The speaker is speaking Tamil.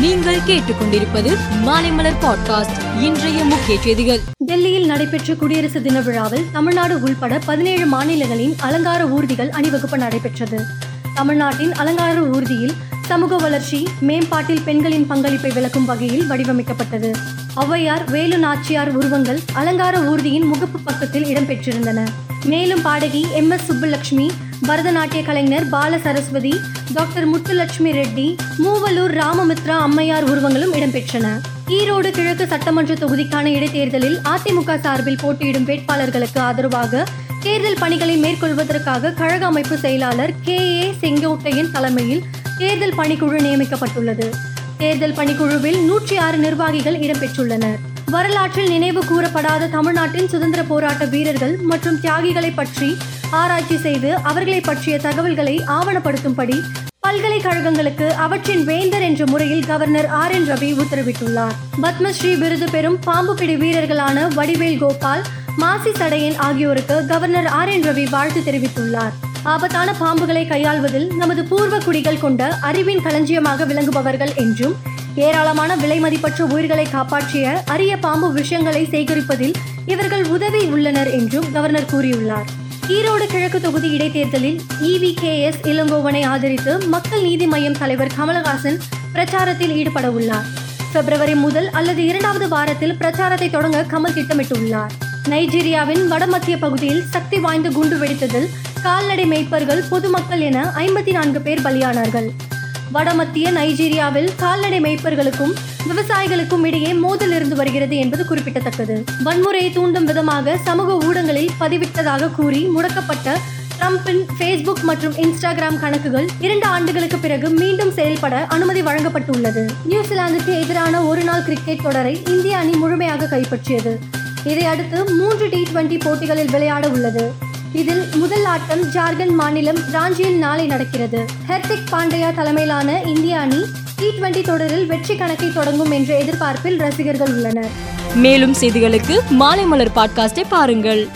நீங்கள் கேட்டுக்கொண்டிருப்பது மாலைமலர் பாட்காஸ்ட் இன்றைய முக்கிய செய்திகள். டெல்லியில் நடைபெற்ற குடியரசு தின விழாவில் தமிழ்நாடு உள்பட பதினேழு மாநிலங்களின் அலங்கார ஊர்திகள் அணிவகுப்பு நடைபெற்றது. தமிழ்நாட்டின் அலங்கார ஊர்தியில் சமூக வளர்ச்சி மேம்பாட்டில் பெண்களின் பங்களிப்பை விளக்கும் வகையில் வடிவமைக்கப்பட்டது. ஔவையார் வேலு நாச்சியார் உருவங்கள் அலங்கார ஊர்தியின் முகப்பு பக்கத்தில் இடம்பெற்றிருந்தன. மேலும் பாடகி எம் எஸ் சுப்புலட்சுமி பரதநாட்டிய கலைஞர் பால சரஸ்வதி டாக்டர் முத்துலட்சுமி ரெட்டி மூவலூர் ராமமித்ரா அம்மையார் உருவங்களும் இடம்பெற்றன. ஈரோடு கிழக்கு சட்டமன்ற தொகுதிக்கான இடைத்தேர்தலில் அதிமுக சார்பில் போட்டியிடும் வேட்பாளர்களுக்கு ஆதரவாக தேர்தல் பணிகளை மேற்கொள்வதற்காக கழக அமைப்பு செயலாளர் கே. ஏ. செங்கோட்டையன் தலைமையில் தேர்தல் பணிக்குழு நியமிக்கப்பட்டுள்ளது. தேர்தல் பணிக்குழுவில் நூற்றி ஆறு நிர்வாகிகள் இடம்பெற்றுள்ளனர். வரலாற்றில் நினைவு கூறப்படாத தமிழ்நாட்டின் சுதந்திர போராட்ட வீரர்கள் மற்றும் தியாகிகளை பற்றி ஆராய்ச்சி செய்து அவர்களை பற்றிய தகவல்களை ஆவணப்படுத்தும்படி பல்கலைக்கழகங்களுக்கு அவற்றின் வேந்தர் என்ற முறையில் கவர்னர் ஆர் என் ரவி உத்தரவிட்டுள்ளார். பத்மஸ்ரீ விருது பெறும் பாம்புபிடி வீரர்களான வடிவேல் கோபால் மாசி சடையன் ஆகியோருக்கு கவர்னர் ஆர் என் ரவி வாழ்த்து தெரிவித்துள்ளார். ஆபத்தான பாம்புகளை கையாள்வதில் நமது பூர்வ குடிகள் கொண்ட அறிவின் களஞ்சியமாக விளங்குபவர்கள் என்றும் ஏராளமான விலைமதிப்பற்ற உயிர்களை காப்பாற்றிய அரிய பாம்பு விஷயங்களை சேகரிப்பதில் இவர்கள் உதவி உள்ளனர் என்றும் கவர்னர் கூறியுள்ளார். ஈரோடு கிழக்கு தொகுதி இடைத்தேர்தலில் இவி கே எஸ் இளங்கோவனை ஆதரித்து மக்கள் நீதி மய்யம் தலைவர் கமலஹாசன் பிரச்சாரத்தில் ஈடுபட உள்ளார் பிப்ரவரி முதல் அல்லது இரண்டாவது வாரத்தில் பிரச்சாரத்தை தொடங்க கமல் திட்டமிட்டுள்ளார். நைஜீரியாவின் வடமத்திய பகுதியில் சக்தி வாய்ந்த குண்டு வெடித்ததில் கால்நடை மேய்ப்பர்கள் பொதுமக்கள் என ஐம்பத்தி நான்கு பேர் பலியானார்கள். வடமத்திய நைஜீரியாவில் கால்நடை மேய்ப்பர்களுக்கும் விவசாயிகளுக்கும் இடையே மோதல் இருந்து வருகிறது என்பது குறிப்பிடத்தக்கது. வன்முறையை தூண்டும் விதமாக சமூக ஊடகங்களில் பதிவிட்டதாக கூறி முடக்கப்பட்ட ட்ரம்பின் ஃபேஸ்புக் மற்றும் இன்ஸ்டாகிராம் கணக்குகள் இரண்டு ஆண்டுகளுக்கு பிறகு மீண்டும் செயல்பட அனுமதி வழங்கப்பட்டுள்ளது. நியூசிலாந்துக்கு எதிரான ஒரு நாள் கிரிக்கெட் தொடரை இந்திய அணி முழுமையாக கைப்பற்றியது. இதையடுத்து மூன்று டி டுவெண்டி போட்டிகளில் விளையாட உள்ளது இதில் முதல் ஆட்டம் ஜார்க்கண்ட் மாநிலம் ராஞ்சியில் நாளை நடக்கிறது. ஹெர்திக் பாண்டியா தலைமையிலான இந்திய அணி டி டுவெண்டி தொடரில் வெற்றி கணக்கை தொடங்கும் என்ற எதிர்பார்ப்பில் ரசிகர்கள் உள்ளனர். மேலும் செய்திகளுக்கு மாலை மலர் பாட்காஸ்டை பாருங்கள்.